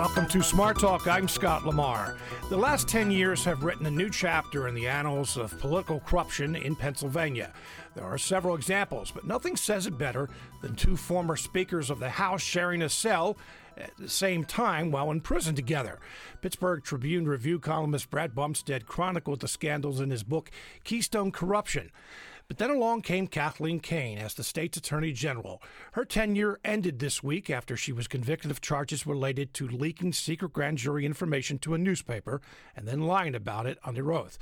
Welcome to Smart Talk. I'm Scott Lamar. The last 10 years have written a new chapter in the annals of political corruption in Pennsylvania. There are several examples, but nothing says it better than two former speakers of the House sharing a cell at the same time while in prison together. Pittsburgh Tribune Review columnist Brad Bumsted chronicled the scandals in his book, Keystone Corruption. But then along came Kathleen Kane as the state's attorney general. Her tenure ended this week after she was convicted of charges related to leaking secret grand jury information to a newspaper and then lying about it under oath.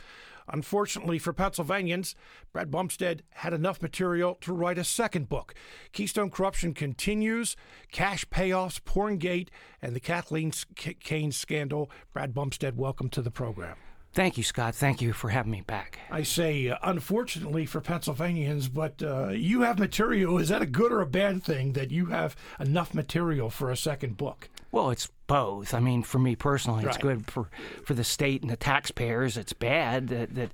Unfortunately for Pennsylvanians, Brad Bumsted had enough material to write a second book. Keystone Corruption continues, cash payoffs, Porngate, and the Kathleen Kane scandal. Brad Bumsted, welcome to the program. Thank you, Scott. Thank you for having me back. I say, uh, unfortunately for Pennsylvanians, but uh, you have material. Is that a good or a bad thing that you have enough material for a second book? Well, it's both. I mean, for me personally, it's Right. good for, for the state and the taxpayers. It's bad that, that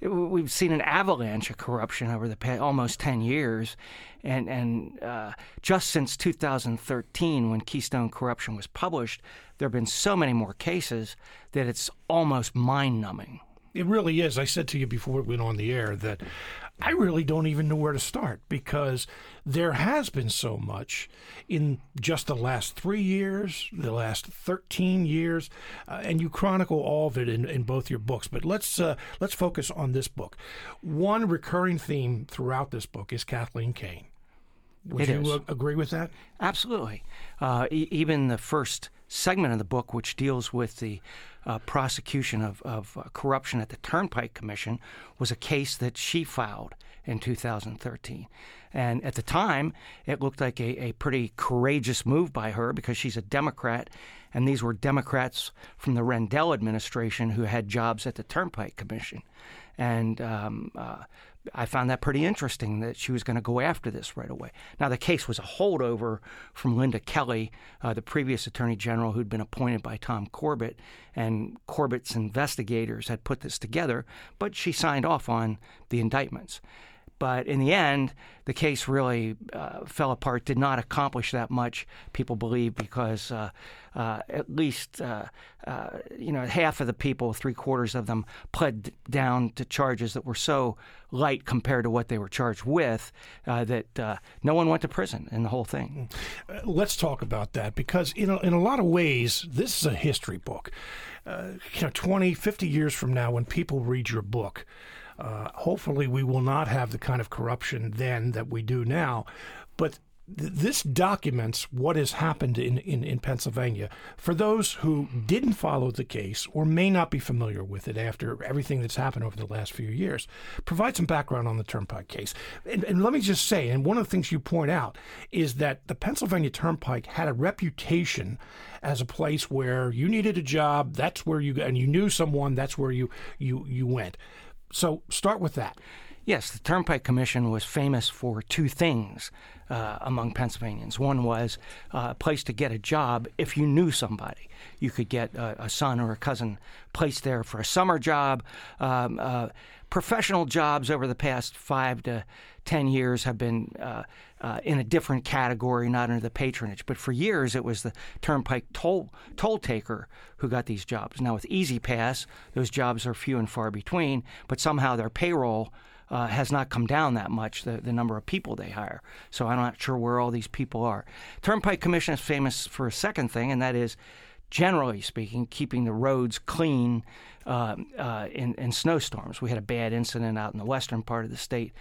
we've seen an avalanche of corruption over the past almost 10 years. And, and uh, just since 2013, when Keystone Corruption was published, there have been so many more cases that it's almost mind numbing. It really is. I said to you before we went on the air that I really don't even know where to start because there has been so much in just the last three years, the last 13 years, uh, and you chronicle all of it in, in both your books. But let's uh, let's focus on this book. One recurring theme throughout this book is Kathleen Kane. Would It you is. uh, agree with that? Absolutely. Uh, e- even the first segment of the book, which deals with the uh, prosecution of, of uh, corruption at the Turnpike Commission, was a case that she filed in 2013. And at the time, it looked like a, a pretty courageous move by her because she's a Democrat, and these were Democrats from the Rendell administration who had jobs at the Turnpike Commission. And um, uh, I found that pretty interesting that she was going to go after this right away. Now, the case was a holdover from Linda Kelly, uh, the previous attorney general who'd been appointed by Tom Corbett, and Corbett's investigators had put this together, but she signed off on the indictments. But in the end, the case really uh, fell apart, did not accomplish that much, people believe, because uh, uh, at least, uh, uh, you know, half of the people, three quarters of them, pled down to charges that were so light compared to what they were charged with uh, that no one went to prison in the whole thing. Let's talk about that because in a, in a lot of ways this is a history book you know 20 50 years from now when people read your book uh, hopefully we will not have the kind of corruption then that we do now but th- this documents what has happened in, in, in Pennsylvania. For those who didn't follow the case or may not be familiar with it after everything that's happened over the last few years, provide some background on the Turnpike case. And, and let me just say, and one of the things you point out is that the Pennsylvania Turnpike had a reputation as a place where you needed a job, that's where you and you knew someone, that's where you you you went. So start with that. Yes, the Turnpike Commission was famous for two things uh, among Pennsylvanians. One was uh, a place to get a job if you knew somebody. You could get a, a son or a cousin placed there for a summer job. Um, uh, professional jobs over the past five to ten years have been uh, uh, in a different category, not under the patronage. But for years, it was the Turnpike toll toll taker who got these jobs. Now with E-ZPass, those jobs are few and far between. But somehow their payroll uh, has not come down that much, the, the number of people they hire. So I'm not sure where all these people are. Turnpike Commission is famous for a second thing, and that is, generally speaking, keeping the roads clean um, uh, in, in snowstorms. We had a bad incident out in the western part of the state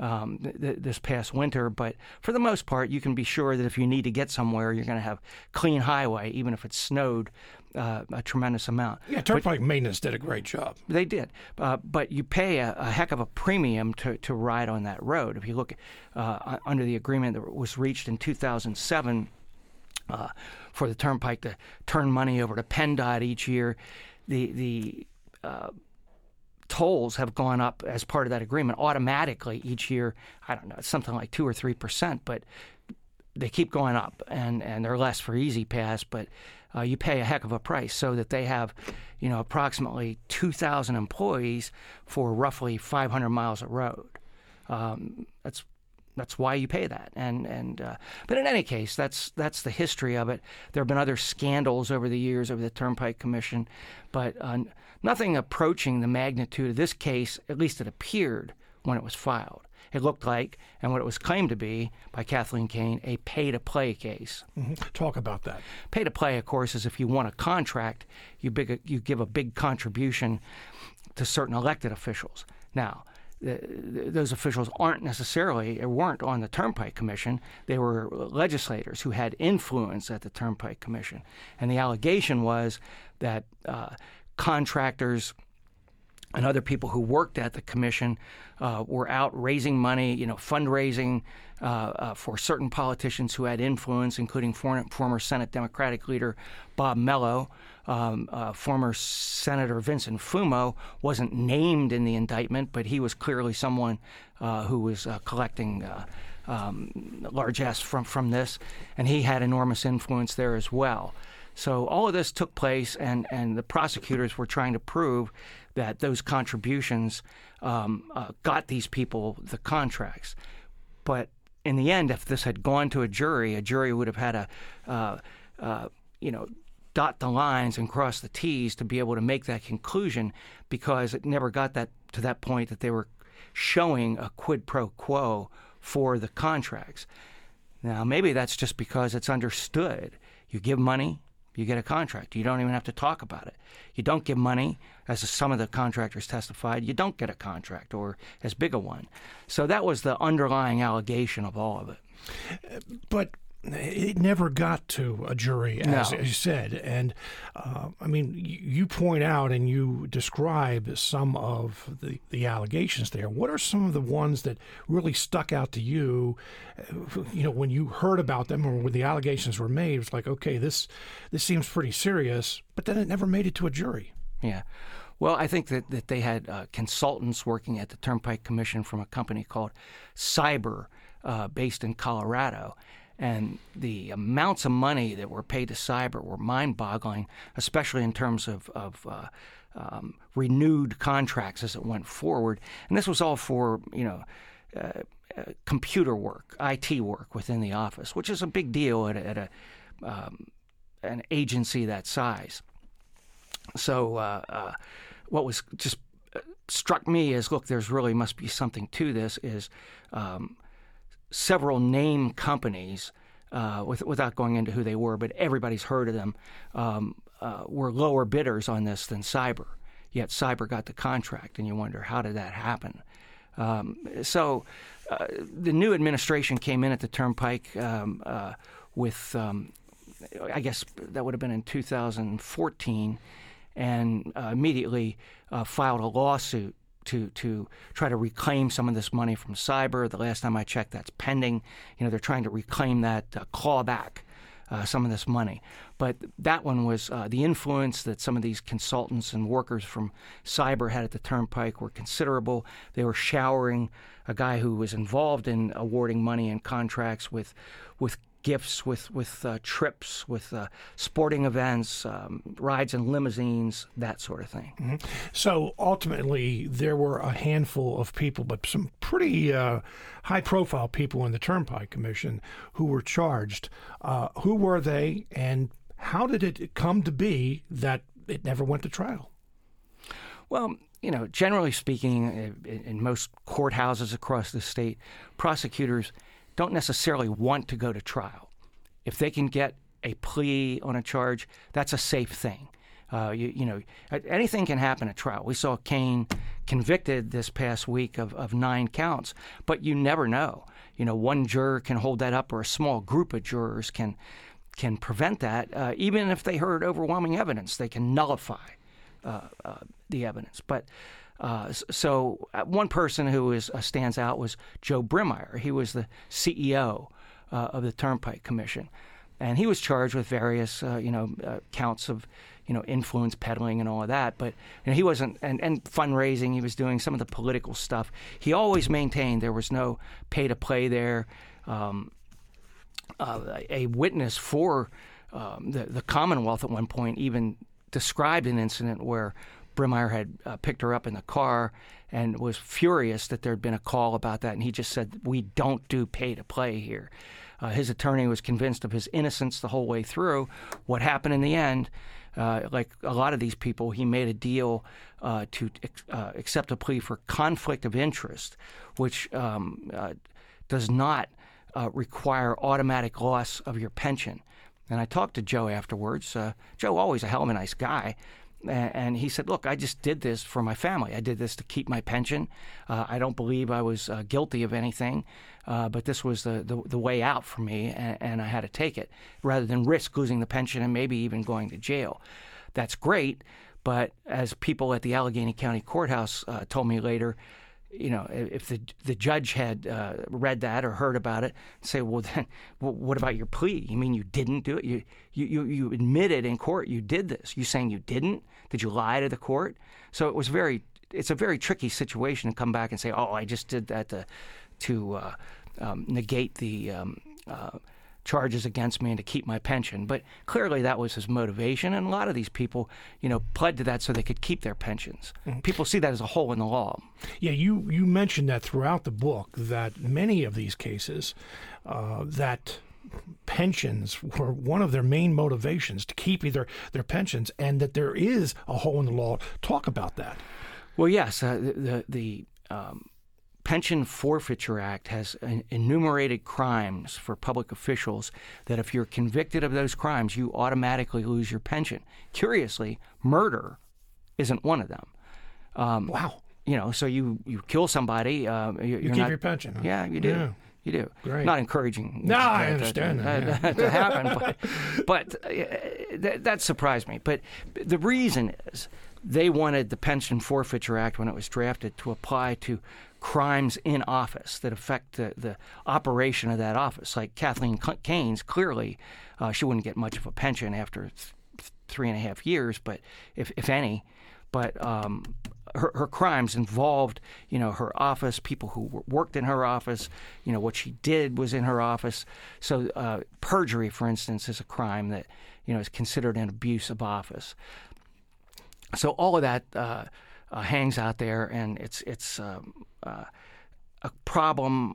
um, th- this past winter, but for the most part, you can be sure that if you need to get somewhere, you're going to have clean highway, even if it's snowed uh, a tremendous amount. Yeah, Turnpike Maintenance did a great job. They did, uh, but you pay a, a heck of a premium to, to ride on that road. If you look uh, under the agreement that was reached in 2007 uh, for the Turnpike to turn money over to PennDOT each year, the the uh, tolls have gone up as part of that agreement automatically each year. I don't know, it's something like two or three percent, but they keep going up, and, and they're less for E-ZPass, but uh, you pay a heck of a price so that they have, you know, approximately 2,000 employees for roughly 500 miles of road. Um, that's that's why you pay that. And and uh, but in any case, that's that's the history of it. There have been other scandals over the years over the Turnpike Commission, but uh, nothing approaching the magnitude of this case. At least it appeared when it was filed. It looked like, and what it was claimed to be by Kathleen Kane, a pay-to-play case. Mm-hmm. Talk about that. Pay-to-play, of course, is if you want a contract, you big you give a big contribution to certain elected officials. Now those officials aren't necessarily or weren't on the Turnpike Commission. They were legislators who had influence at the Turnpike Commission, and the allegation was that uh, contractors and other people who worked at the commission uh, were out raising money, you know, fundraising uh, uh, for certain politicians who had influence, including former, former Senate Democratic leader Bob Mellow, um, uh, former Senator Vincent Fumo wasn't named in the indictment, but he was clearly someone uh, who was uh, collecting um, largesse from, from this, and he had enormous influence there as well. So all of this took place, and, and the prosecutors were trying to prove that those contributions um, uh, got these people the contracts. But in the end, if this had gone to a jury, a jury would have had a, uh, uh, you know, dot the lines and cross the T's to be able to make that conclusion because it never got that to that point that they were showing a quid pro quo for the contracts. Now, maybe that's just because it's understood. You give money, you get a contract. You don't even have to talk about it. You don't give money, as some of the contractors testified, you don't get a contract or as big a one. So that was the underlying allegation of all of it. But it never got to a jury, as, no. you said. And uh, I mean, you point out and you describe some of the, the allegations there. What are some of the ones that really stuck out to you? Uh, you know, when you heard about them or when the allegations were made, it was like, okay, this this seems pretty serious. But then it never made it to a jury. Yeah. Well, I think that, that they had uh, consultants working at the Turnpike Commission from a company called Ciber, uh, based in Colorado and the amounts of money that were paid to Ciber were mind-boggling, especially in terms of, of uh, um, renewed contracts as it went forward. And this was all for you know. Uh, uh, computer work, IT work within the office, which is a big deal at at a um, an agency that size. So, uh, uh, what was just uh, struck me is, look, there's really must be something to this. Is um, several name companies, uh, with, without going into who they were, but everybody's heard of them, um, uh, were lower bidders on this than Ciber. Yet Ciber got the contract, and you wonder how did that happen? Um, so uh, the new administration came in at the Turnpike um, uh, with, um, I guess that would have been in 2014, and uh, immediately uh, filed a lawsuit to to try to reclaim some of this money from Ciber. The last time I checked, that's pending. You know, they're trying to reclaim that, uh, claw back uh, some of this money. But that one was uh, the influence that some of these consultants and workers from Ciber had at the Turnpike were considerable. They were showering a guy who was involved in awarding money and contracts with with gifts with with uh, trips, with uh, sporting events, um, rides in limousines, that sort of thing. Mm-hmm. So ultimately, there were a handful of people, but some pretty uh, high-profile people in the Turnpike Commission who were charged. Uh, who were they, and how did it come to be that it never went to trial? Well, you know, generally speaking, in, in most courthouses across the state, prosecutors don't necessarily want to go to trial. If they can get a plea on a charge, that's a safe thing. Uh, you, you, know, anything can happen at trial. We saw Kane convicted this past week of, of nine counts, but you never know. You know, one juror can hold that up, or a small group of jurors can can prevent that. Uh, even if they heard overwhelming evidence, they can nullify uh, uh the evidence. But uh, so uh, one person who is, uh, stands out was Joe Brimmeier. He was the CEO uh, of the Turnpike Commission, and he was charged with various, uh, you know, counts of, you know, influence peddling and all of that. But you know, he wasn't, and, and fundraising. He was doing some of the political stuff. He always maintained there was no pay to play there. Um, a witness for um, the, the Commonwealth at one point even described an incident where Brimmeier had uh, picked her up in the car and was furious that there had been a call about that, and he just said, "We don't do pay to play here." Uh, his attorney was convinced of his innocence the whole way through. What happened in the end? Uh, like a lot of these people, he made a deal uh, to uh, accept a plea for conflict of interest, which um, uh, does not require automatic loss of your pension. And I talked to Joe afterwards. Joe, always a hell of a nice guy, and he said, "Look, I just did this for my family. I did this to keep my pension. Uh, I don't believe I was uh, guilty of anything, uh, but this was the, the, the way out for me, and, and, I had to take it rather than risk losing the pension and maybe even going to jail. That's great, but as people at the Allegheny County Courthouse uh, told me later." You know, if the the judge had uh, read that or heard about it, say, well, then, well, what about your plea? You mean you didn't do it? You, you you admitted in court you did this. You saying you didn't? Did you lie to the court? So it was very. It's a very tricky situation to come back and say, oh, I just did that to to uh, um, negate the. Um, uh, charges against me and to keep my pension. But clearly that was his motivation, and a lot of these people, you know, pled to that so they could keep their pensions. Mm-hmm. People see that as a hole in the law. Yeah, you you mentioned that throughout the book that many of these cases uh, that pensions were one of their main motivations to keep either their pensions, and that there is a hole in the law. Talk about that. Well, yes, uh, the the, the um, Pension Forfeiture Act has enumerated crimes for public officials that if you're convicted of those crimes, you automatically lose your pension. Curiously, murder isn't one of them. Um, wow. You know, so you, you kill somebody. Uh, you keep not, your pension. Huh? Yeah, you do. Yeah. You do. Great. Not encouraging. No, I understand to, that, yeah. to happen, but, but uh, that, that surprised me. But the reason is they wanted the Pension Forfeiture Act when it was drafted to apply to crimes in office that affect the, the operation of that office. Like Kathleen Kane's, clearly uh, she wouldn't get much of a pension after th- three and a half years, but if, if any. But um, her, her crimes involved, you know, her office, people who worked in her office, you know, what she did was in her office. So uh, perjury, for instance, is a crime that, you know, is considered an abuse of office. So all of that uh, uh, hangs out there, and it's it's um, uh, a problem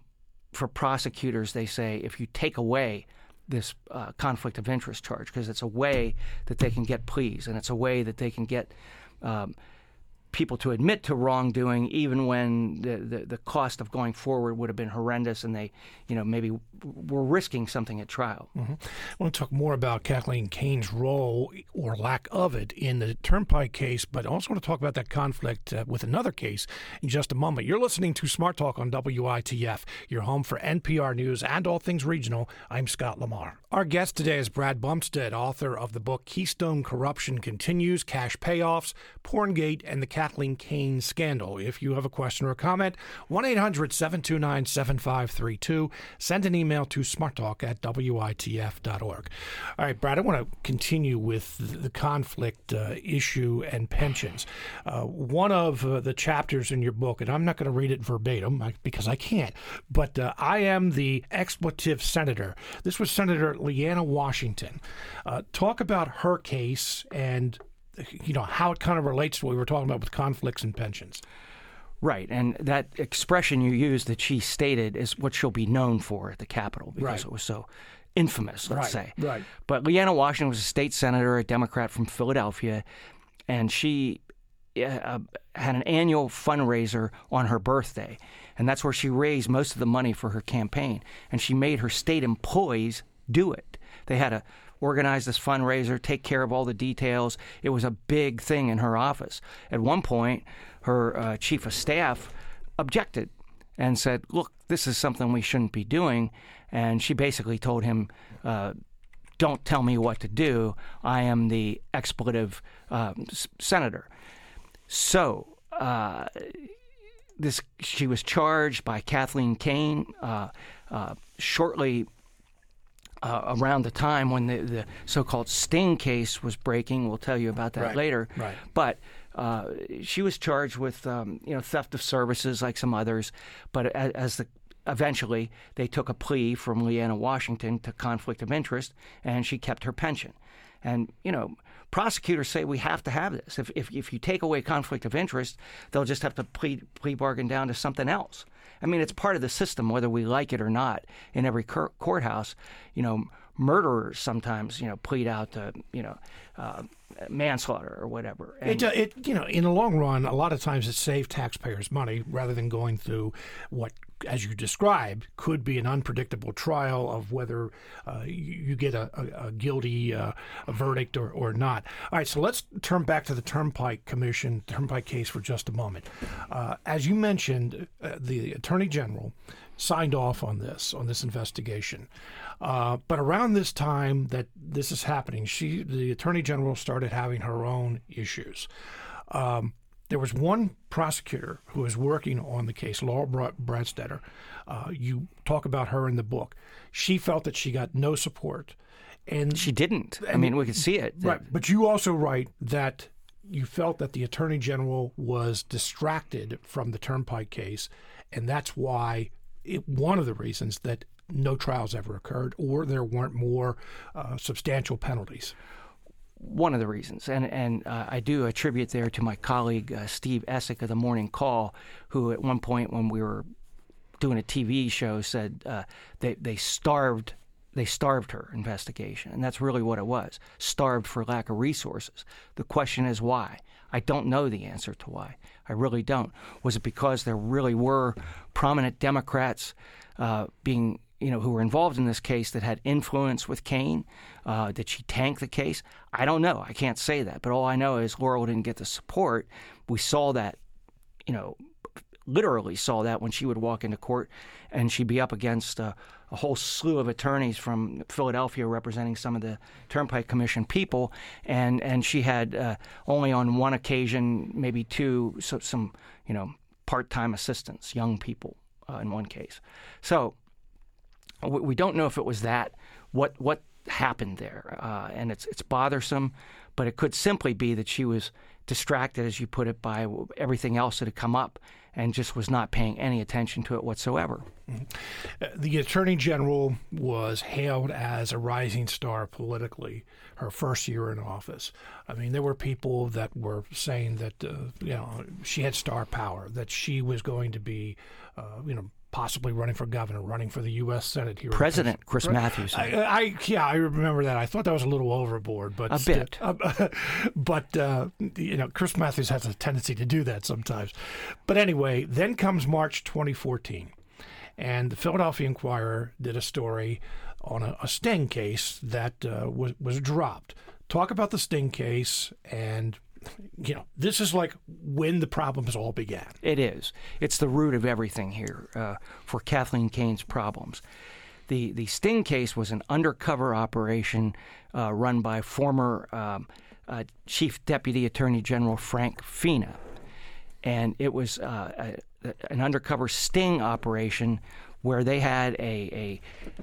for prosecutors. They say if you take away this uh, conflict of interest charge, because it's a way that they can get pleas, and it's a way that they can get um, people to admit to wrongdoing, even when the, the, the, cost of going forward would have been horrendous, and they, you know, maybe were risking something at trial. Mm-hmm. I want to talk more about Kathleen Kane's role or lack of it in the Turnpike case, but I also want to talk about that conflict uh, with another case in just a moment. You're listening to Smart Talk on WITF, your home for NPR News and all things regional. I'm Scott Lamar. Our guest today is Brad Bumsted, author of the book Keystone Corruption Continues Cash Payoffs, Porngate, and the Kathleen Kane Scandal. If you have a question or a comment, 1 800 729 7532. Send an email to smarttalk at witf.org. All right, Brad, I want to continue with the conflict uh, issue and pensions. Uh, one of uh, the chapters in your book, and I'm not going to read it verbatim because I can't, but uh, I am the expletive senator. This was Senator Leanna Washington. Uh, talk about her case and you know how it kind of relates to what we were talking about with conflicts and pensions. Right, and that expression you used that she stated is what she'll be known for at the Capitol because right. it was so infamous, let's right, say. Right. But Leanna Washington was a state senator, a Democrat from Philadelphia, and she uh, had an annual fundraiser on her birthday, and that's where she raised most of the money for her campaign. And she made her state employees do it. They had to organize this fundraiser, take care of all the details. It was a big thing in her office. At one point, her uh, chief of staff objected and said, "Look, this is something we shouldn't be doing." And she basically told him, uh, "Don't tell me what to do. I am the expletive uh, senator." So. Uh, this she was charged by Kathleen Kane uh, uh, shortly uh, around the time when the, the so-called Sting case was breaking. We'll tell you about that right, later. Right. But uh, she was charged with um, you know theft of services like some others, but as, as the eventually, they took a plea from Leanna Washington to conflict of interest, and she kept her pension. And you know, prosecutors say we have to have this. If if, if you take away conflict of interest, they'll just have to plea plea bargain down to something else. I mean, it's part of the system, whether we like it or not. In every courthouse, you know, murderers sometimes, you know, plead out to, you know, uh, manslaughter or whatever. And it, it, you know, in the long run, a lot of times it saves taxpayers money rather than going through what, as you described, could be an unpredictable trial of whether uh, you, get a, a, a guilty uh, a verdict or, or not. All right, so let's turn back to the Turnpike Commission, Turnpike case for just a moment. Uh, as you mentioned, uh, the Attorney General signed off on this, on this investigation. Uh, but around this time that this is happening, she, the attorney general, started having her own issues. Um, there was one prosecutor who was working on the case, Laurel Brandstetter. Uh, you talk about her in the book. She felt that she got no support, and she didn't. And, I mean, we could see it. Right, but you also write that you felt that the attorney general was distracted from the Turnpike case, and that's why it, one of the reasons that no trials ever occurred or there weren't more uh, substantial penalties. One of the reasons, and and uh, I do attribute there to my colleague uh, Steve Esack of the Morning Call, who at one point when we were doing a TV show said uh, they they starved they starved her investigation, and that's really what it was starved for lack of resources. The question is why. I don't know the answer to why. I really don't. Was it because there really were prominent Democrats uh, being you know, who were involved in this case that had influence with Kane? Uh, did she tank the case? I don't know. I can't say that. But all I know is Laurel didn't get the support. We saw that, you know, literally saw that when she would walk into court and she'd be up against uh, a whole slew of attorneys from Philadelphia representing some of the Turnpike Commission people, and and she had uh, only on one occasion, maybe two, so some you know part-time assistants, young people uh, in one case. So we don't know if it was that what what happened there, uh, and it's it's bothersome, but it could simply be that she was distracted, as you put it, by everything else that had come up, and just was not paying any attention to it whatsoever. Mm-hmm. Uh, the attorney general was hailed as a rising star politically her first year in office. I mean, there were people that were saying that uh, you know she had star power, that she was going to be, uh, you know, possibly running for governor, running for the U.S. Senate here. President Chris Matthews. I, I, yeah, I remember that. I thought that was a little overboard, but a bit. Uh, but uh, you know, Chris Matthews has a tendency to do that sometimes. But anyway, then comes March 2014, and the Philadelphia Inquirer did a story on a, a sting case that uh, was was dropped. Talk about the sting case and you know, this is like when the problems all began. It is. It's the root of everything here uh, for Kathleen Kane's problems. The the Sting case was an undercover operation uh, run by former um, uh, Chief Deputy Attorney General Frank Fina, and it was uh, a, an undercover sting operation where they had a,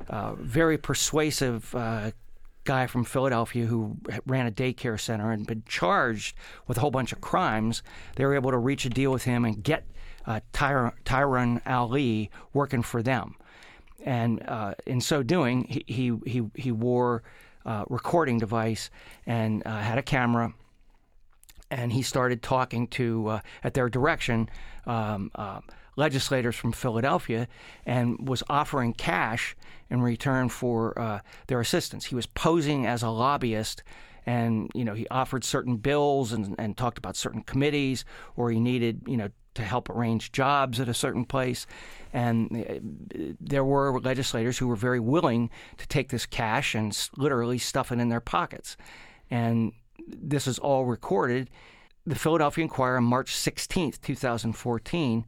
a uh, very persuasive uh, guy from Philadelphia who ran a daycare center and been charged with a whole bunch of crimes. They were able to reach a deal with him and get uh, Ty- Tyron Ali working for them. And uh, in so doing, he he he, wore a recording device and uh, had a camera. And he started talking to, uh, at their direction, um, uh, legislators from Philadelphia and was offering cash in return for uh, their assistance. He was posing as a lobbyist and you know he offered certain bills and, and talked about certain committees or he needed you know to help arrange jobs at a certain place. And uh, there were legislators who were very willing to take this cash and literally stuff it in their pockets. And this is all recorded. The Philadelphia Inquirer March 16th 2014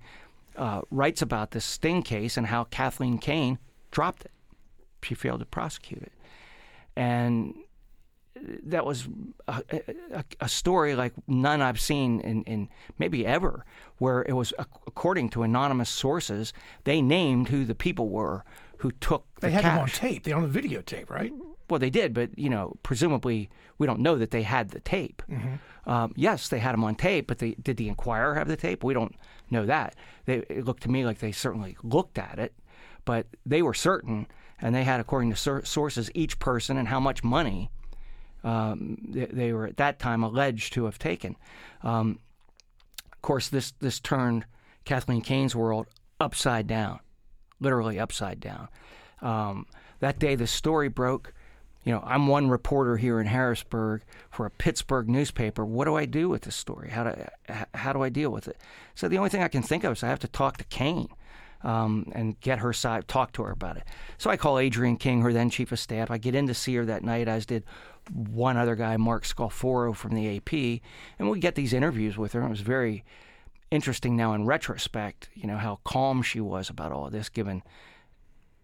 uh, writes about this Sting case and how Kathleen Kane dropped it. She failed to prosecute it. And that was a, a, a, story like none I've seen in, in, maybe ever, where it was according to anonymous sources, they named who the people were who took the They had cash. them on tape. They on the videotape, right? Well, they did, but you know, presumably we don't know that they had the tape. Mm-hmm. Um, yes, they had them on tape, but they, did the Inquirer have the tape? We don't know that. They, it looked to me like they certainly looked at it, but they were certain, and they had, according to sur- sources, each person and how much money um, they, they, were at that time alleged to have taken. Um, of course, this this turned Kathleen Kane's world upside down, literally upside down. Um, that day, the story broke. You know, I'm one reporter here in Harrisburg for a Pittsburgh newspaper. What do I do with this story? How do how do I deal with it? So the only thing I can think of is I have to talk to Kane. Um, and get her side, talk to her about it. So I call Adrienne King, her then chief of staff. I get in to see her that night, as did one other guy, Mark Scolforo from the AP, and we get these interviews with her. It was very interesting now in retrospect, you know, how calm she was about all this, given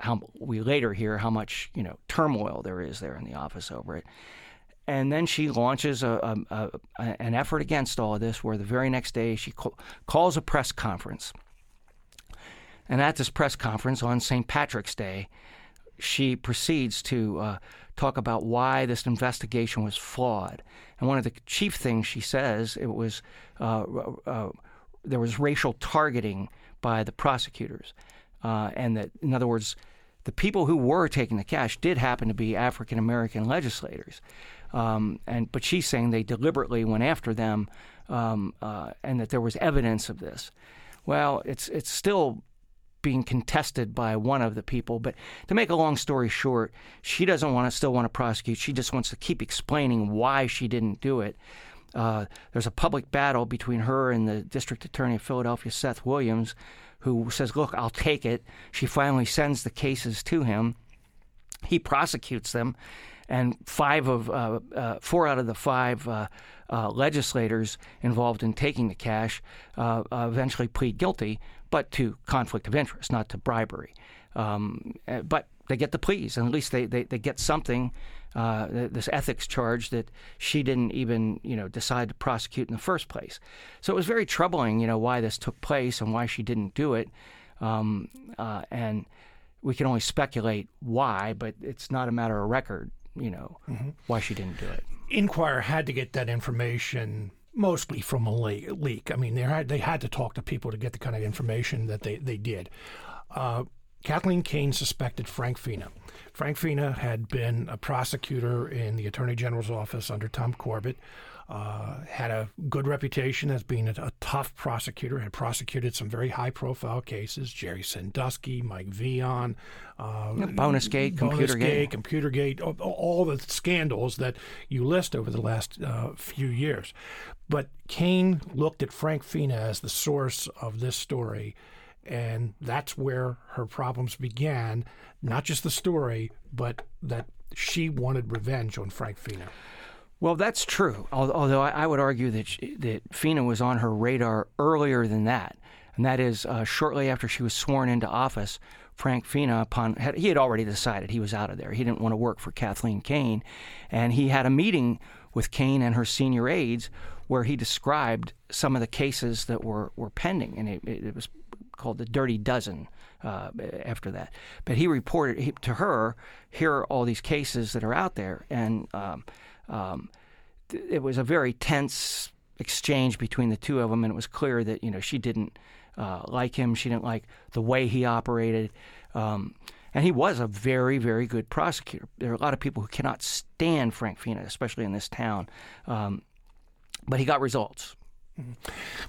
how we later hear how much you know turmoil there is there in the office over it. And then she launches a, a, a, an effort against all of this, where the very next day she call, calls a press conference. And at this press conference on St. Patrick's Day, she proceeds to uh, talk about why this investigation was flawed. And one of the chief things she says it was uh, uh, there was racial targeting by the prosecutors, uh, and that in other words, the people who were taking the cash did happen to be African American legislators, um, and but she's saying they deliberately went after them, um, uh, and that there was evidence of this. Well, it's it's still being contested by one of the people. But to make a long story short, she doesn't want to still want to prosecute. She just wants to keep explaining why she didn't do it. Uh, there's a public battle between her and the district attorney of Philadelphia, Seth Williams, who says, Look, I'll take it. She finally sends the cases to him. He prosecutes them, and five of uh, uh, four out of the five uh, uh legislators involved in taking the cash uh, uh, eventually plead guilty, but to conflict of interest, not to bribery. Um, but they get the pleas, and at least they, they, they get something uh, this ethics charge that she didn't even you know decide to prosecute in the first place. So it was very troubling, you know, why this took place and why she didn't do it. Um, uh, and we can only speculate why, but it's not a matter of record, you know, mm-hmm. why she didn't do it. Inquirer had to get that information mostly from a leak. I mean, they had they had to talk to people to get the kind of information that they they did. Uh, Kathleen Kane suspected Frank Fina. Frank Fina had been a prosecutor in the Attorney General's office under Tom Corbett. Uh, had a good reputation as being a, a, tough prosecutor, had prosecuted some very high profile cases Jerry Sandusky, Mike Veon, uh, Bonus Gate, Computer Gate, Computer Gate, all, all, the scandals that you list over the last uh, few years. But Kane looked at Frank Fina as the source of this story and that's where her problems began. Not just the story, but that she wanted revenge on Frank Fina. Well, that's true. Although I would argue that she, that Fina was on her radar earlier than that, and that is uh, shortly after she was sworn into office. Frank Fina, upon had, he had already decided he was out of there. He didn't want to work for Kathleen Kane, and he had a meeting with Kane and her senior aides where he described some of the cases that were, were pending, and it, it was called the Dirty Dozen uh, after that. But he reported he, to her, here are all these cases that are out there, and um, um, th- it was a very tense exchange between the two of them, and it was clear that you know she didn't uh, like him, she didn't like the way he operated. Um, and he was a very, very good prosecutor. There are a lot of people who cannot stand Frank Fina, especially in this town. Um, but he got results.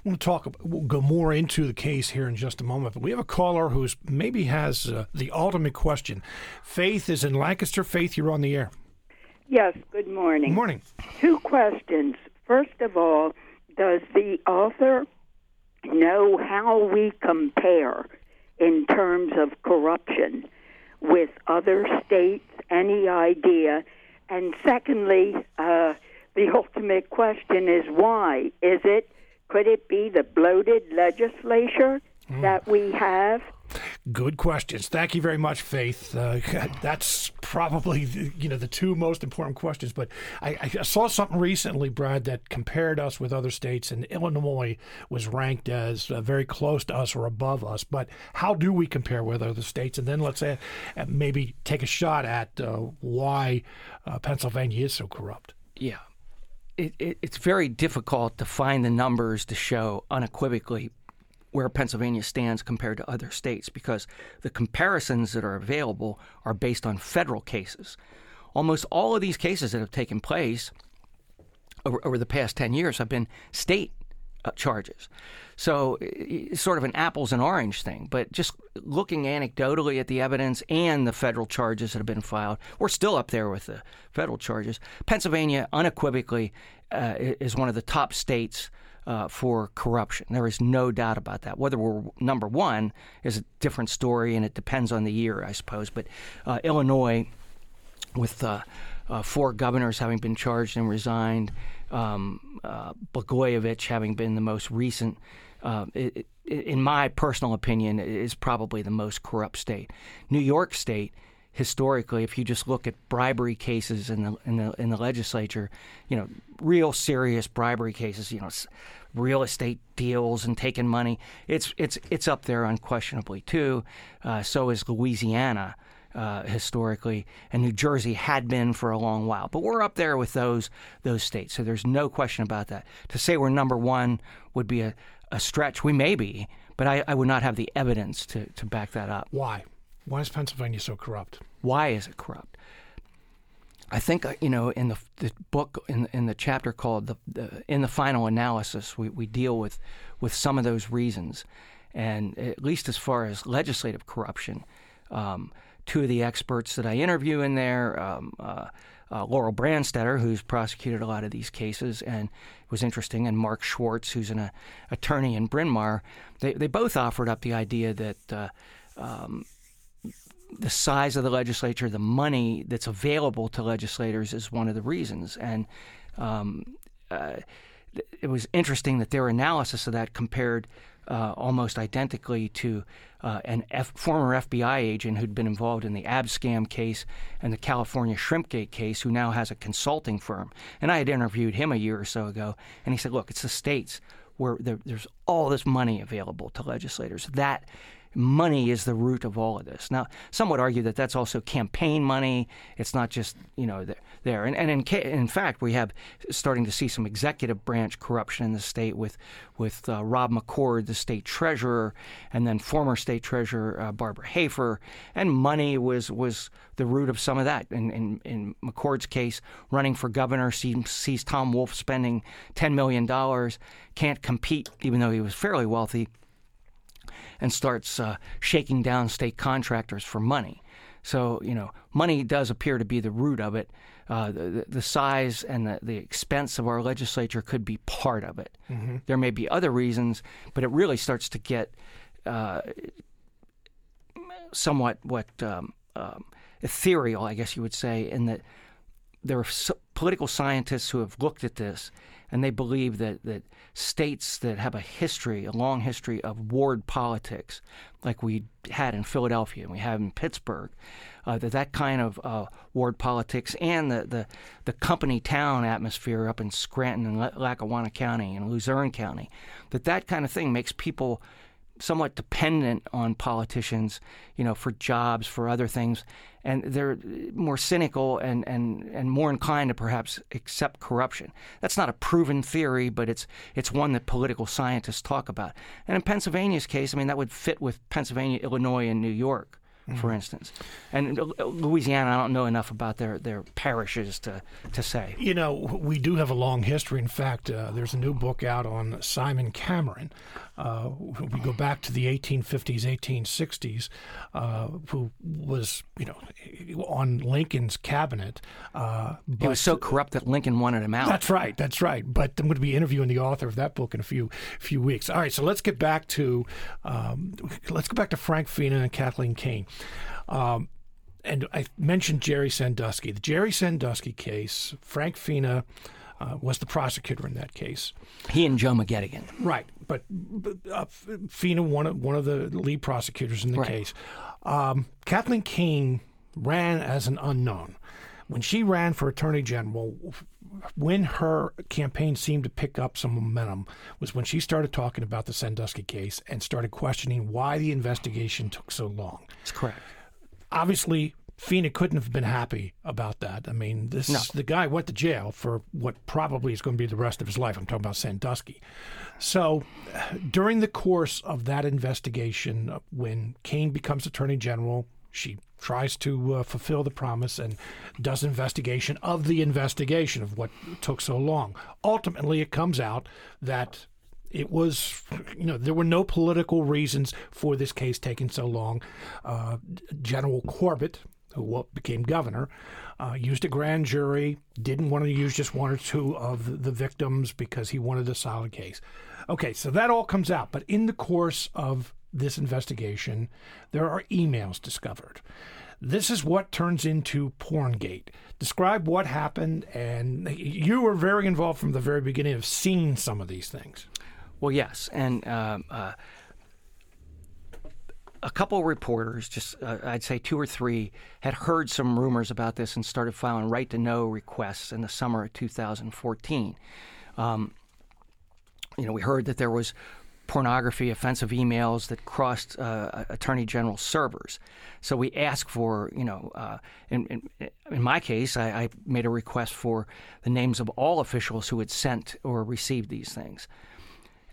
We'll talk. We'll go more into the case here in just a moment. But we have a caller who's maybe has uh, the ultimate question. Faith is in Lancaster. Faith, you're on the air. Yes. Good morning. Good morning. Two questions. First of all, does the author know how we compare in terms of corruption with other states? Any idea? And secondly, uh, the ultimate question is why? Is it could it be the bloated legislature mm. that we have? Good questions. Thank you very much, Faith. Uh, that's probably the, you know the two most important questions. But I, I, saw something recently, Brad, that compared us with other states, and Illinois was ranked as uh, very close to us or above us. But how do we compare with other states? And then let's say uh, maybe take a shot at uh, why uh, Pennsylvania is so corrupt. Yeah, it, it, it's very difficult to find the numbers to show unequivocally where Pennsylvania stands compared to other states because the comparisons that are available are based on federal cases. Almost all of these cases that have taken place over, over the past 10 years have been state charges. So sort of an apples and orange thing. But just looking anecdotally at the evidence and the federal charges that have been filed, we're still up there with the federal charges. Pennsylvania unequivocally uh, is one of the top states. Uh, for corruption. There is no doubt about that. Whether we're number one is a different story, and it depends on the year, I suppose. But uh, Illinois, with uh, uh, four governors having been charged and resigned, um, uh, Blagojevich having been the most recent, uh, it, it, in my personal opinion, is probably the most corrupt state. New York State, historically, if you just look at bribery cases in the in the in the legislature, you know, real serious bribery cases, you know, real estate deals and taking money, it's it's it's up there unquestionably too. Uh, so is Louisiana uh, historically, and New Jersey had been for a long while. But we're up there with those those states, so there's no question about that. To say we're number one would be a, a stretch. We may be, but I, I would not have the evidence to, to back that up. Why? Why is Pennsylvania so corrupt? Why is it corrupt? I think uh, you know in the, the book in in the chapter called the, the, in the final analysis we, we deal with with some of those reasons, and at least as far as legislative corruption, um, two of the experts that I interview in there, um, uh, uh, Laurel Brandstetter, who's prosecuted a lot of these cases and was interesting, and Mark Schwartz, who's an uh, attorney in Bryn Mawr, they, they both offered up the idea that uh, um, the size of the legislature, the money that's available to legislators is one of the reasons. And um, uh, it was interesting that their analysis of that compared uh, almost identically to uh, an former FBI agent who'd been involved in the Abscam case and the California Shrimpgate case, who now has a consulting firm. And I had interviewed him a year or so ago, and he said, "Look, it's the states where there, there's all this money available to legislators. That money is the root of all of this. Now, some would argue that that's also campaign money. It's not just you know there. And, and in in fact, we have starting to see some executive branch corruption in the state with with uh, Rob McCord, the state treasurer, and then former state treasurer uh, Barbara Hafer. And money was was the root of some of that. In, in, in McCord's case, running for governor sees, sees Tom Wolf spending ten million dollars, can't compete, even though he was fairly wealthy and starts uh, shaking down state contractors for money. So, you know, money does appear to be the root of it. Uh, the, the, size and the, the expense of our legislature could be part of it. Mm-hmm. There may be other reasons, but it really starts to get uh, somewhat what um, um, ethereal, I guess you would say, in that there are political scientists who have looked at this and they believe that, that states that have a history, a long history of ward politics, like we had in Philadelphia and we have in Pittsburgh, uh, that that kind of uh, ward politics and the, the, the company town atmosphere up in Scranton and Lackawanna County and Luzerne County, that that kind of thing makes people somewhat dependent on politicians, you know, for jobs, for other things, and they're more cynical and, and, and more inclined to perhaps accept corruption. That's not a proven theory, but it's it's one that political scientists talk about. And in Pennsylvania's case, I mean, that would fit with Pennsylvania, Illinois, and New York mm-hmm. for instance. And Louisiana, I don't know enough about their, their parishes to, to say. You know, we do have a long history. In fact, uh, there's a new book out on Simon Cameron. Uh, we go back to the 1850s, 1860s, uh, who was, you know, on Lincoln's cabinet. Uh, he was so corrupt that Lincoln wanted him out. That's right. That's right. But I'm going to be interviewing the author of that book in a few few weeks. All right. So let's get back to um, let's go back to Frank Fina and Kathleen Kane. Um, and I mentioned Jerry Sandusky. The Jerry Sandusky case, Frank Fina uh, was the prosecutor in that case. He and Joe McGettigan. Right. But, uh, Fina, one of, one of the lead prosecutors in the right. case. Um, Kathleen Kane ran as an unknown. When she ran for attorney general, when her campaign seemed to pick up some momentum was when she started talking about the Sandusky case and started questioning why the investigation took so long. That's correct. Obviously, Fina couldn't have been happy about that. I mean, this No. the guy went to jail for what probably is going to be the rest of his life. I'm talking about Sandusky. So, during the course of that investigation, uh, when Kane becomes Attorney General, she tries to uh, fulfill the promise and does investigation of the investigation of what took so long. Ultimately, it comes out that it was, you know, there were no political reasons for this case taking so long. Uh, General Corbett, who became governor, uh, used a grand jury, didn't want to use just one or two of the victims because he wanted a solid case. Okay, so that all comes out. But in the course of this investigation, there are emails discovered. This is what turns into Porngate. Describe what happened, and you were very involved from the very beginning of seeing some of these things. Well, yes, and um, uh, a couple of reporters, just uh, I'd say two or three, had heard some rumors about this and started filing right to know requests in the summer of 2014. Um, you know, we heard that there was pornography, offensive emails that crossed uh, Attorney General servers. So we asked for, you know, uh, in, in, in my case, I, I made a request for the names of all officials who had sent or received these things.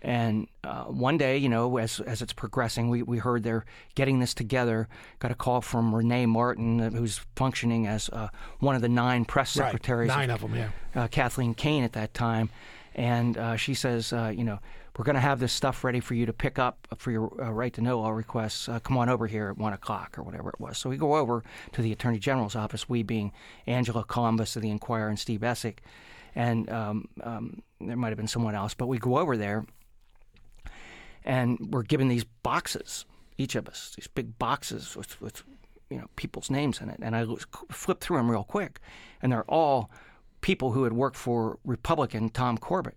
And uh, one day, you know, as as it's progressing, we, we heard they're getting this together. Got a call from Renee Martin, uh, who's functioning as uh, one of the nine press secretaries. Right. Nine of them, yeah. Uh, Kathleen Kane at that time, and uh, she says, uh, you know, we're going to have this stuff ready for you to pick up for your uh, right to know all requests. Uh, come on over here at one o'clock or whatever it was. So we go over to the Attorney General's office. We being Angela Couloumbis of the Inquirer and Steve Esack, and um, um, there might have been someone else, but we go over there and we're given these boxes, each of us, these big boxes with, with you know people's names in it. And I flipped through them real quick, and they're all people who had worked for Republican Tom Corbett.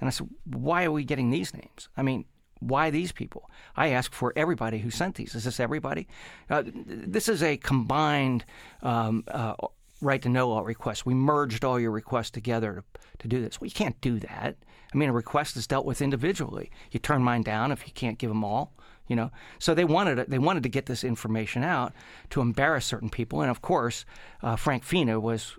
And I said, why are we getting these names? I mean, why these people? I asked for everybody who sent these. Is this everybody? Uh, this is a combined um, uh, right to know all requests. We merged all your requests together to, to do this. Well, you can't do that. I mean, a request is dealt with individually. You turn mine down if you can't give them all. You know, so they wanted it, they wanted to get this information out to embarrass certain people, and of course, uh, Frank Fina was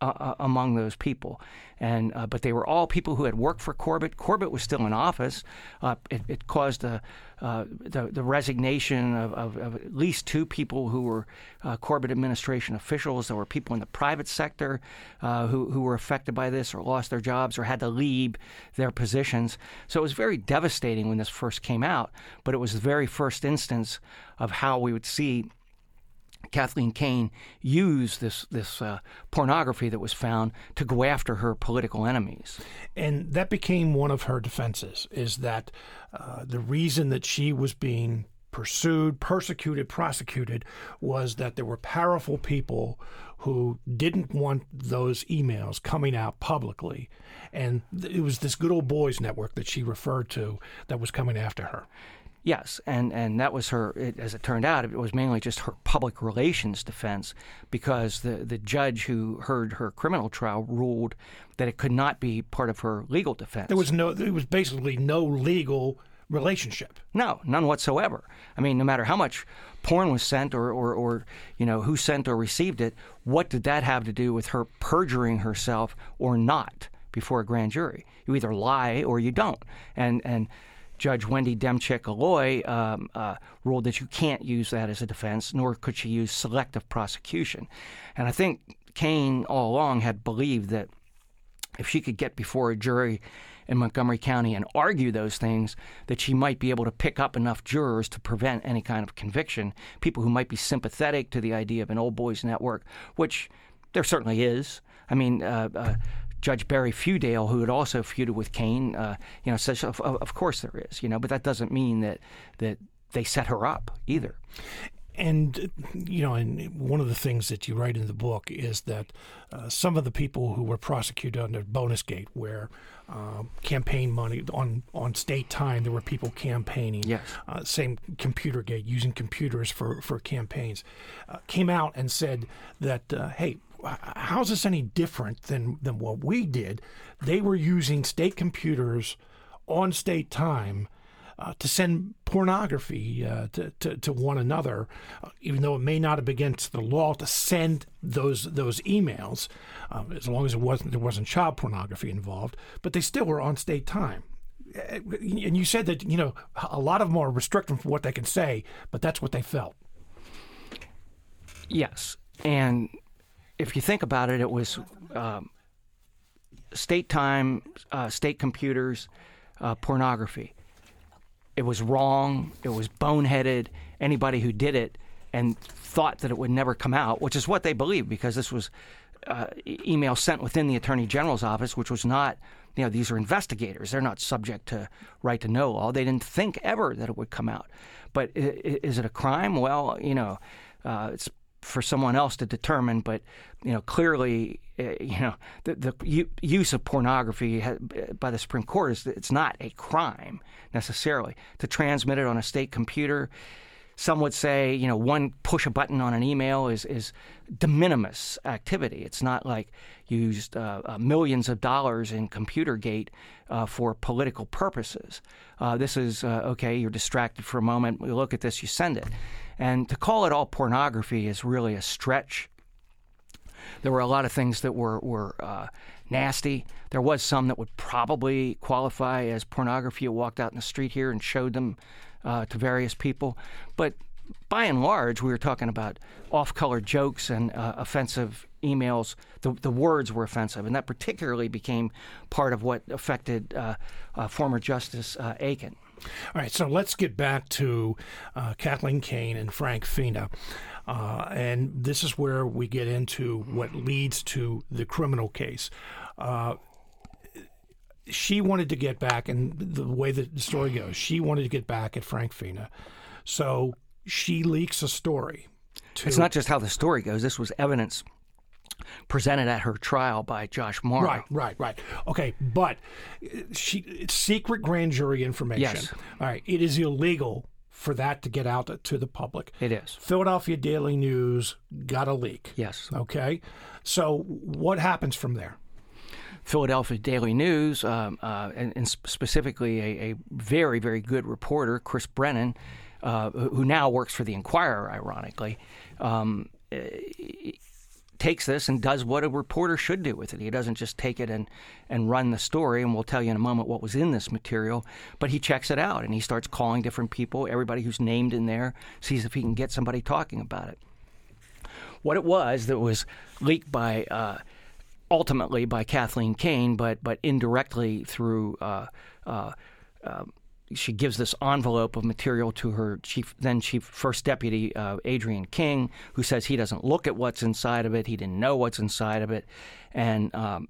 uh, uh, among those people. And uh, but they were all people who had worked for Corbett. Corbett was still in office. Uh, it, it, caused a, uh, the, the resignation of, of, of, at least two people who were uh, Corbett administration officials. There were people in the private sector who who were affected by this or lost their jobs or had to leave their positions. So it was very devastating when this first came out. But it was the very first instance of how we would see Kathleen Kane used this this uh, pornography that was found to go after her political enemies, and that became one of her defenses. Is that uh, the reason that she was being pursued, persecuted, prosecuted was that there were powerful people who didn't want those emails coming out publicly, and it was this good old boys network that she referred to that was coming after her. Yes, and, and that was her, it, as it turned out, it was mainly just her public relations defense because the, the judge who heard her criminal trial ruled that it could not be part of her legal defense. There was no, there was basically no legal relationship. No, none whatsoever. I mean, no matter how much porn was sent or, or, or you know, who sent or received it, what did that have to do with her perjuring herself or not before a grand jury? You either lie or you don't. And, and, Judge Wendy Demchick-Alloy um, uh, ruled that you can't use that as a defense, nor could she use selective prosecution. And I think Kane all along had believed that if she could get before a jury in Montgomery County and argue those things, that she might be able to pick up enough jurors to prevent any kind of conviction. People who might be sympathetic to the idea of an old boys network, which there certainly is. I mean, uh, uh, Judge Barry Feudale, who had also feuded with Kane, uh, you know, says of, of course there is, you know, but that doesn't mean that that they set her up either. And you know, and one of the things that you write in the book is that uh, some of the people who were prosecuted under Bonusgate, where uh, campaign money on on state time, there were people campaigning. Yes. Uh, same computer gate, using computers for for campaigns, uh, came out and said that uh, hey, how's this any different than than what we did? They were using state computers on state time uh, to send pornography uh, to, to, to, one another, uh, even though it may not have been against the law to send those those emails, uh, as long as it wasn't there wasn't child pornography involved. But they still were on state time. And you said that you know a lot of them are restricted from what they can say, but that's what they felt. Yes, and if you think about it, it was um, state time, uh, state computers, uh, pornography. It was wrong. It was boneheaded. Anybody who did it and thought that it would never come out, which is what they believed, because this was uh, email sent within the attorney general's office, which was not. You know, these are investigators. They're not subject to right to know law. They didn't think ever that it would come out. But is it a crime? Well, you know, uh, it's for someone else to determine. But you know, clearly, uh, you know, the, the u- use of pornography by the Supreme Court is it's not a crime necessarily to transmit it on a state computer. Some would say, you know, one push a button on an email is, is de minimis activity. It's not like you used uh, uh, millions of dollars in ComputerGate uh, for political purposes. Uh, this is, uh, okay, you're distracted for a moment, you look at this, you send it. And to call it all pornography is really a stretch. There were a lot of things that were, were nasty. There was some that would probably qualify as pornography. You walked out in the street here and showed them uh, to various people. But by and large, we were talking about off color jokes and uh, offensive emails. The, the words were offensive, and that particularly became part of what affected uh, uh former Justice uh, Eakin. All right, so let's get back to uh, Kathleen Kane and Frank Fina. Uh, and this is where we get into what leads to the criminal case. She wanted to get back, and the way that the story goes, she wanted to get back at Frank Fina. So she leaks a story. To, it's not just how the story goes, this was evidence presented at her trial by Josh Morrow. Right, right, right. Okay, but uh, she it's secret grand jury information. Yes. All right, it is illegal for that to get out to the public. It is. Philadelphia Daily News got a leak. Yes. Okay. So what happens from there? Philadelphia Daily News, um, uh, and, and, specifically a, a, very, very good reporter, Chris Brennan, uh, who now works for the Inquirer, ironically, um, takes this and does what a reporter should do with it. He doesn't just take it and, and run the story, and we'll tell you in a moment what was in this material, but he checks it out and he starts calling different people, everybody who's named in there, sees if he can get somebody talking about it. What it was that was leaked by, uh, ultimately by Kathleen Kane, but, but indirectly through uh, uh, um, she gives this envelope of material to her chief, then chief first deputy uh, Adrian King, who says he doesn't look at what's inside of it. He didn't know what's inside of it, and um,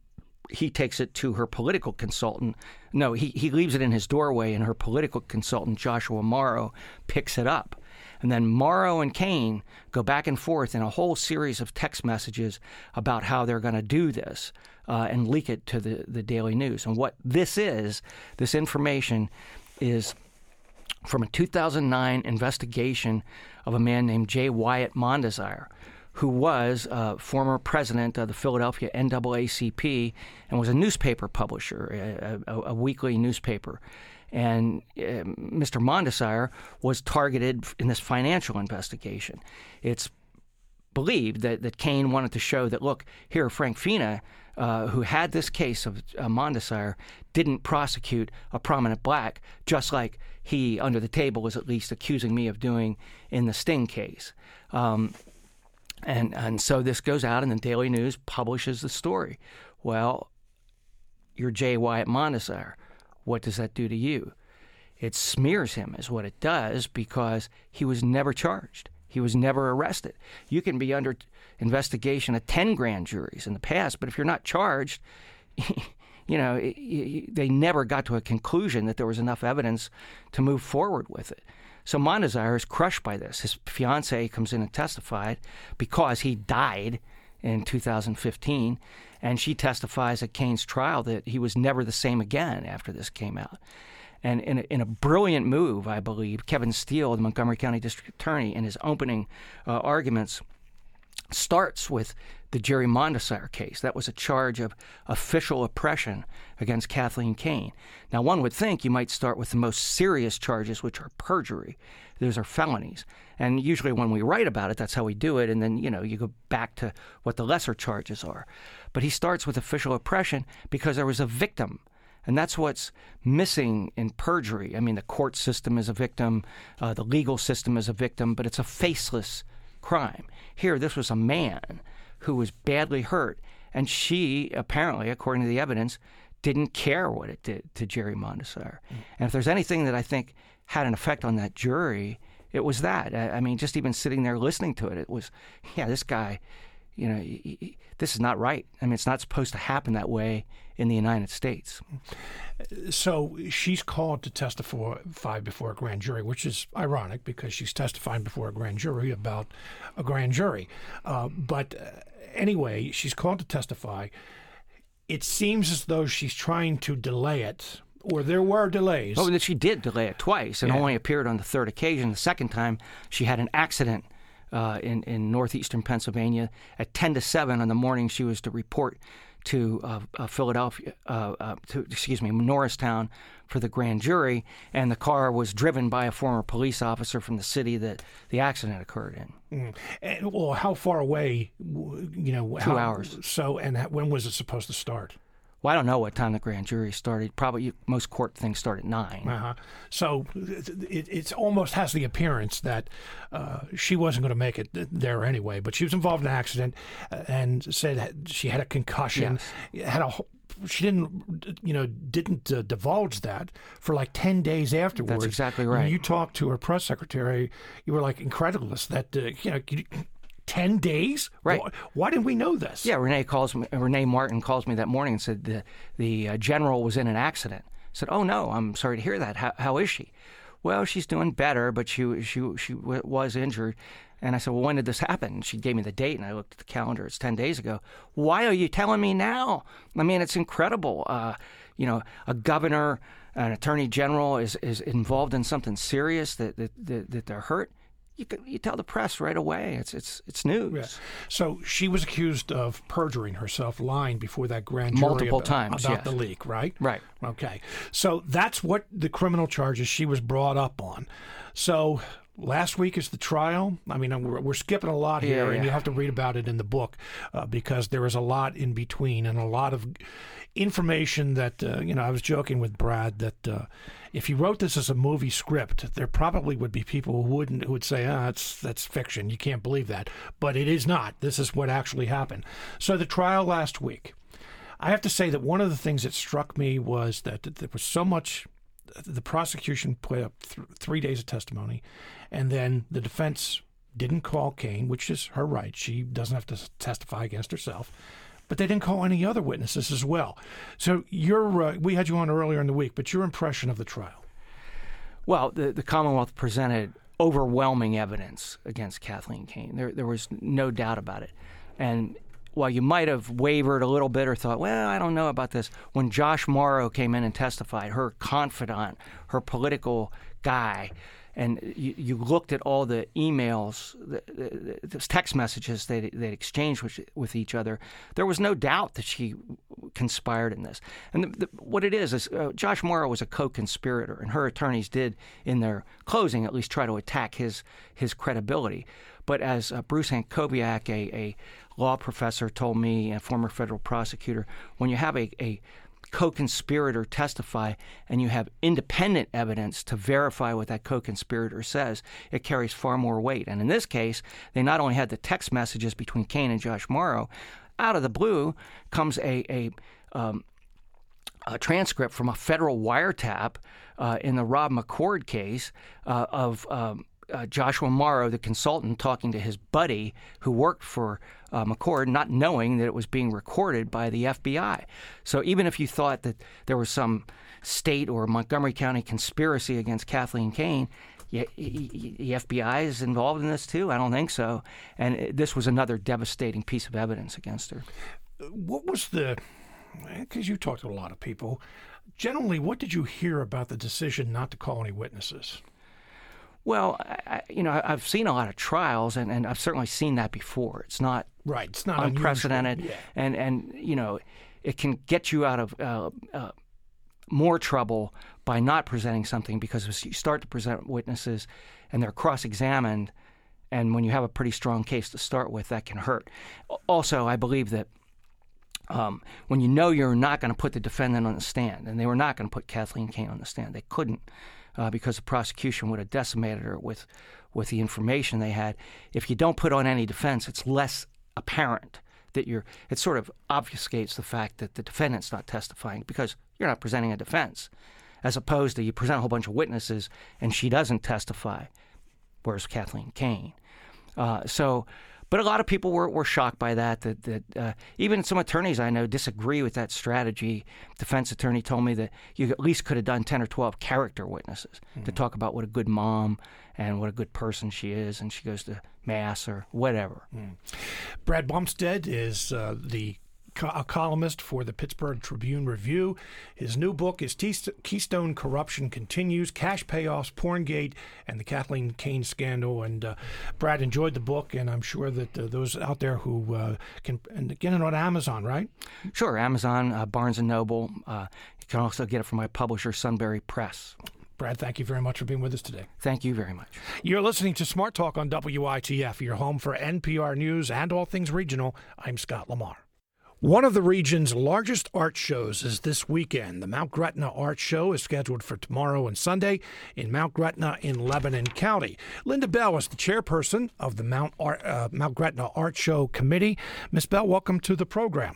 he takes it to her political consultant. No, he he leaves it in his doorway, and her political consultant Joshua Morrow picks it up. And then Morrow and Kane go back and forth in a whole series of text messages about how they're going to do this uh, and leak it to the, the Daily News. And what this is, this information is from a 2009 investigation of a man named J. Whyatt Mondesire, who was uh, former president of the Philadelphia NAACP and was a newspaper publisher, a, a, a weekly newspaper. And uh, Mr. Mondesire was targeted in this financial investigation. It's believed that, that Kane wanted to show that, look, here, Frank Fina uh, who had this case of uh, Mondesire didn't prosecute a prominent black, just like he, under the table, was at least accusing me of doing in the Sting case. Um, and, and so this goes out, and the Daily News publishes the story. Well, you're J. Whyatt Mondesire. What does that do to you? It smears him, is what it does, because he was never charged. He was never arrested. You can be under investigation of 10 grand juries in the past, but if you're not charged, you know, they never got to a conclusion that there was enough evidence to move forward with it. So Mondesire is crushed by this. His fiance comes in and testified because he died in 2015, and she testifies at Kane's trial that he was never the same again after this came out. And in a, in a brilliant move, I believe, Kevin Steele, the Montgomery County District Attorney, in his opening uh, arguments, starts with the Jerry Mondesire case. That was a charge of official oppression against Kathleen Kane. Now, one would think you might start with the most serious charges, which are perjury. Those are felonies. And usually, when we write about it, that's how we do it. And then, you know, you go back to what the lesser charges are. But he starts with official oppression because there was a victim. And that's what's missing in perjury. I mean, the court system is a victim, uh, the legal system is a victim, but it's a faceless crime. Here, this was a man who was badly hurt, and she apparently, according to the evidence, didn't care what it did to Jerry Mondesire. Mm. And if there's anything that I think had an effect on that jury, it was that. I, mean, just even sitting there listening to it, it was, yeah, this guy, you know, this is not right. I mean, it's not supposed to happen that way in the United States. So she's called to testify before a grand jury, which is ironic because she's testifying before a grand jury about a grand jury. Uh, but uh, anyway, she's called to testify. It seems as though she's trying to delay it or there were delays. Oh, then she did delay it twice and yeah. only appeared on the third occasion. The second time, she had an accident uh, in, in northeastern Pennsylvania at 10 to 7 on the morning she was to report to uh, uh, Philadelphia, uh, uh, to excuse me, Norristown for the grand jury, and the car was driven by a former police officer from the city that the accident occurred in. Mm. And, well, how far away? You know, two how, hours. So, and when was it supposed to start? Well, I don't know what time the grand jury started. Probably most court things start at 9 uh-huh. So it, it almost has the appearance that uh, she wasn't going to make it there anyway. But she was involved in an accident uh, and said she had a concussion. Yes. Had a she didn't you know didn't uh, divulge that for like 10 days afterwards that's exactly right when you talked to her press secretary you were like incredulous that uh, you know 10 days? Right. Why, why, didn't we know this? Yeah, Renee calls me, Renee Martin calls me that morning and said the, the uh, general was in an accident. I said, oh no, I'm sorry to hear that. How, how is she? Well, she's doing better, but she, she, she was injured. And I said, well, when did this happen? She gave me the date, and I looked at the calendar. It's 10 days ago. Why are you telling me now? I mean, it's incredible. Uh, you know, a governor, an attorney general is, is involved in something serious that, that, that, that they're hurt you can, you tell the press right away. It's it's it's news. Yeah. So she was accused of perjuring herself, lying before that grand jury multiple about, times about yes. the leak, right? Right. Okay. So that's what the criminal charges she was brought up on. So last week is the trial. I mean, we're, we're skipping a lot here, yeah, yeah. and you have to read about it in the book uh, because there is a lot in between and a lot of information that uh, you know. I was joking with Brad that uh, if he wrote this as a movie script, there probably would be people who wouldn't who would say, "Ah, that's that's fiction. You can't believe that." But it is not. This is what actually happened. So the trial last week. I have to say that one of the things that struck me was that there was so much. The prosecution put up th- three days of testimony, and then the defense didn't call Kane, which is her right. She doesn't have to testify against herself but they didn't call any other witnesses as well. So your uh, we had you on earlier in the week, but your impression of the trial? Well, the, the Commonwealth presented overwhelming evidence against Kathleen Kane. There, there was no doubt about it. And while you might have wavered a little bit or thought, well, I don't know about this, when Josh Morrow came in and testified, her confidant, her political guy, and you, you, looked at all the emails, the, the, the text messages they they exchanged with, with, each other, there was no doubt that she conspired in this. And the, what it is is uh, Josh Morrow was a co-conspirator, and her attorneys did, in their closing, at least try to attack his his credibility. But as uh, Bruce Jacobiak, a, a law professor, told me, a former federal prosecutor, when you have a, a co conspirator testify and you have independent evidence to verify what that co conspirator says, it carries far more weight. And in this case, they not only had the text messages between Kane and Josh Morrow, out of the blue comes a, a um, a transcript from a federal wiretap uh, in the Rob McCord case uh, of um, uh, Joshua Morrow, the consultant, talking to his buddy who worked for uh, McCord, not knowing that it was being recorded by the FBI. So even if you thought that there was some state or Montgomery County conspiracy against Kathleen Kane, the FBI is involved in this too? I don't think so. And this was another devastating piece of evidence against her. What was the, because you talked to a lot of people, generally, what did you hear about the decision not to call any witnesses? Well, I, you know, I've seen a lot of trials, and, and I've certainly seen that before. It's not right. It's not unprecedented, yeah. and and you know, it can get you out of uh, uh, more trouble by not presenting something because you start to present witnesses and they're cross-examined, and when you have a pretty strong case to start with, that can hurt. Also, I believe that um, when you know you're not going to put the defendant on the stand, and they were not going to put Kathleen Kane on the stand, they couldn't uh, because the prosecution would have decimated her with with the information they had. If you don't put on any defense, it's less apparent that you're. It sort of obfuscates the fact that the defendant's not testifying because you're not presenting a defense, as opposed to you present a whole bunch of witnesses and she doesn't testify. Where's Kathleen Kane? Uh, so but a lot of people were, were shocked by that. That, that uh, even some attorneys I know disagree with that strategy. Defense attorney told me that you at least could have done ten or twelve character witnesses mm-hmm. to talk about what a good mom and what a good person she is, and she goes to mass or whatever. Mm. Brad Bumsted is uh, the a columnist for the Pittsburgh Tribune Review. His new book is Keystone Corruption Continues Cash Payoffs, Porngate, and the Kathleen Kane Scandal. And uh, Brad enjoyed the book, and I'm sure that uh, those out there who uh, can and get it on Amazon, right? Sure, Amazon, uh, Barnes and Noble. Uh, you can also get it from my publisher, Sunbury Press. Brad, thank you very much for being with us today. Thank you very much. You're listening to Smart Talk on WITF, your home for NPR News and all things regional. I'm Scott Lamar. One of the region's largest art shows is this weekend. The Mount Gretna Art Show is scheduled for tomorrow and Sunday in Mount Gretna in Lebanon County. Linda Bell is the chairperson of the Mount, Art, uh, Mount Gretna Art Show Committee. Miss Bell, welcome to the program.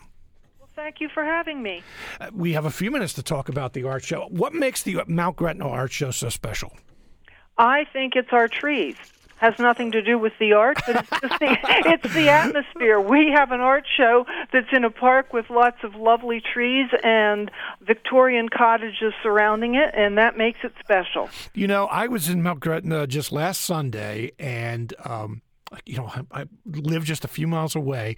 Well, thank you for having me. Uh, we have a few minutes to talk about the art show. What makes the Mount Gretna Art Show so special? I think it's our trees has nothing to do with the art, but it's, just the, it's the atmosphere. We have an art show that's in a park with lots of lovely trees and Victorian cottages surrounding it, and that makes it special. You know, I was in Mount Gretna just last Sunday, and um, you know, I, I live just a few miles away,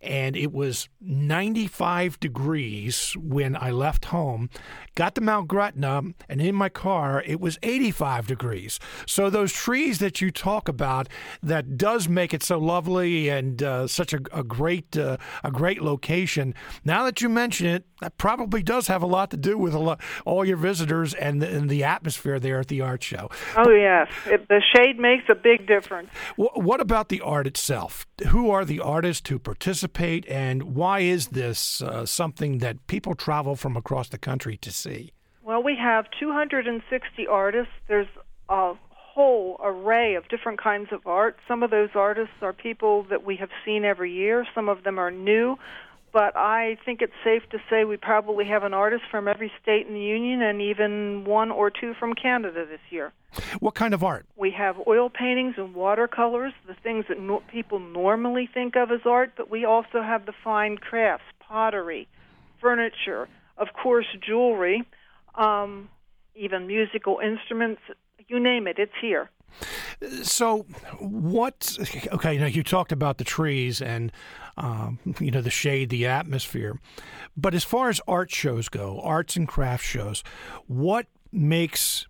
and it was 95 degrees when I left home. Got to Mount Gretna, and in my car, it was 85 degrees. So those trees that you talk about, that does make it so lovely and uh, such a, a great uh, a great location. Now that you mention it, that probably does have a lot to do with lot, all your visitors and the, and the, atmosphere there at the art show. Oh yes, it, the shade makes a big difference. What, what about the art itself? Who are the artists who participate, and why is this uh, something that people travel from across the country to see? Well, we have 260 artists. There's a whole array of different kinds of art. Some of those artists are people that we have seen every year. Some of them are new but I think it's safe to say we probably have an artist from every state in the union and even one or two from Canada this year. What kind of art? We have oil paintings and watercolors, the things that no- people normally think of as art, but we also have the fine crafts, pottery, furniture, of course, jewelry, um, even musical instruments. You name it, it's here. So, what? Okay, now you talked about the trees and um, you know the shade, the atmosphere, but as far as art shows go, arts and craft shows, what makes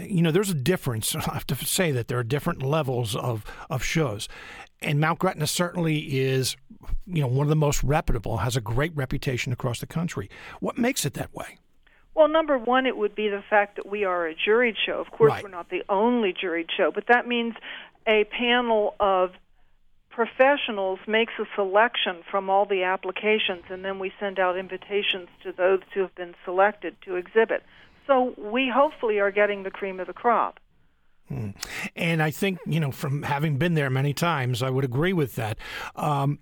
you know there's a difference. I have to say that there are different levels of of shows, and Mount Gretna certainly is you know one of the most reputable, has a great reputation across the country. What makes it that way? Well, number one, it would be the fact that we are a juried show. Of course, right. we're not the only juried show, but that means a panel of professionals makes a selection from all the applications, and then we send out invitations to those who have been selected to exhibit. So we hopefully are getting the cream of the crop. Hmm. And I think, you know, from having been there many times, I would agree with that. Um,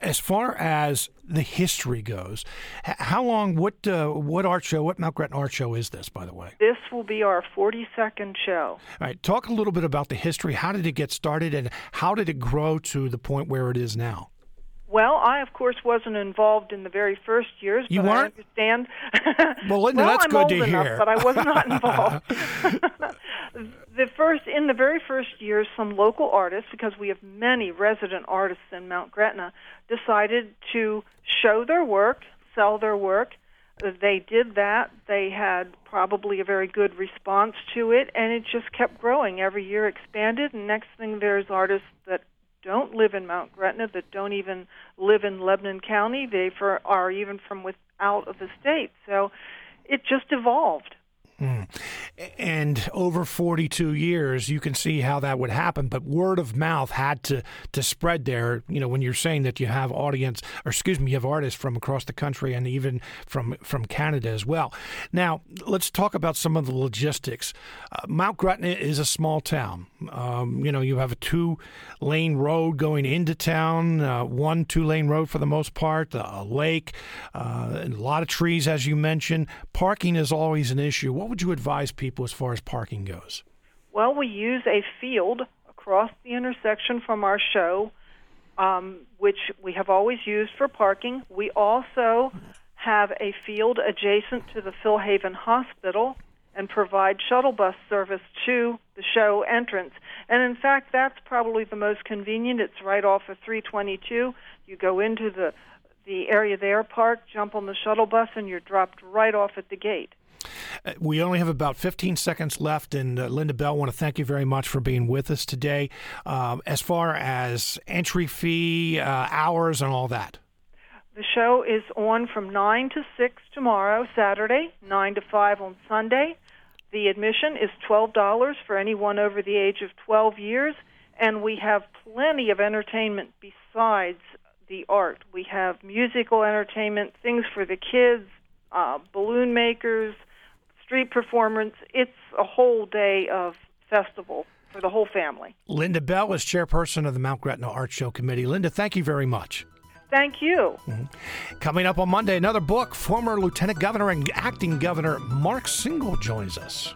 as far as the history goes, how long, what uh, what art show, what Mount Gretna art show is this, by the way? This will be our 42nd show. All right. Talk a little bit about the history. How did it get started and how did it grow to the point where it is now? Well, I of course wasn't involved in the very first years. You but weren't. I understand. well, Linda, well, that's I'm good old to enough, hear. But I was not involved. the first, in the very first years, some local artists, because we have many resident artists in Mount Gretna, decided to show their work, sell their work. Uh, they did that. They had probably a very good response to it, and it just kept growing. Every year expanded, and next thing there's artists that don't live in Mount Gretna, that don't even live in Lebanon County. They for, are even from with, out of the state. So it just evolved. Mm. And over 42 years, you can see how that would happen. But word of mouth had to, to spread there. You know, when you're saying that you have audience, or excuse me, you have artists from across the country and even from, from Canada as well. Now, let's talk about some of the logistics. Uh, Mount Gretna is a small town. Um, you know, you have a two lane road going into town, uh, one two lane road for the most part, a lake, uh, a lot of trees, as you mentioned. Parking is always an issue. What would you advise people as far as parking goes? Well, we use a field across the intersection from our show, um, which we have always used for parking. We also have a field adjacent to the Philhaven Hospital and provide shuttle bus service to the show entrance. And in fact, that's probably the most convenient. It's right off of 322. You go into the the area there, park, jump on the shuttle bus, and you're dropped right off at the gate. Uh, we only have about 15 seconds left, and uh, Linda Bell, I want to thank you very much for being with us today. Uh, as far as entry fee, uh, hours, and all that. The show is on from 9 to 6 tomorrow, Saturday, 9 to 5 on Sunday. The admission is $12 for anyone over the age of 12 years, and we have plenty of entertainment besides the art. We have musical entertainment, things for the kids, uh, balloon makers, street performance. It's a whole day of festival for the whole family. Linda Bell is chairperson of the Mount Gretna Art Show Committee. Linda, thank you very much. Thank you. Mm-hmm. Coming up on Monday, another book. Former Lieutenant Governor and Acting Governor Mark Singel joins us.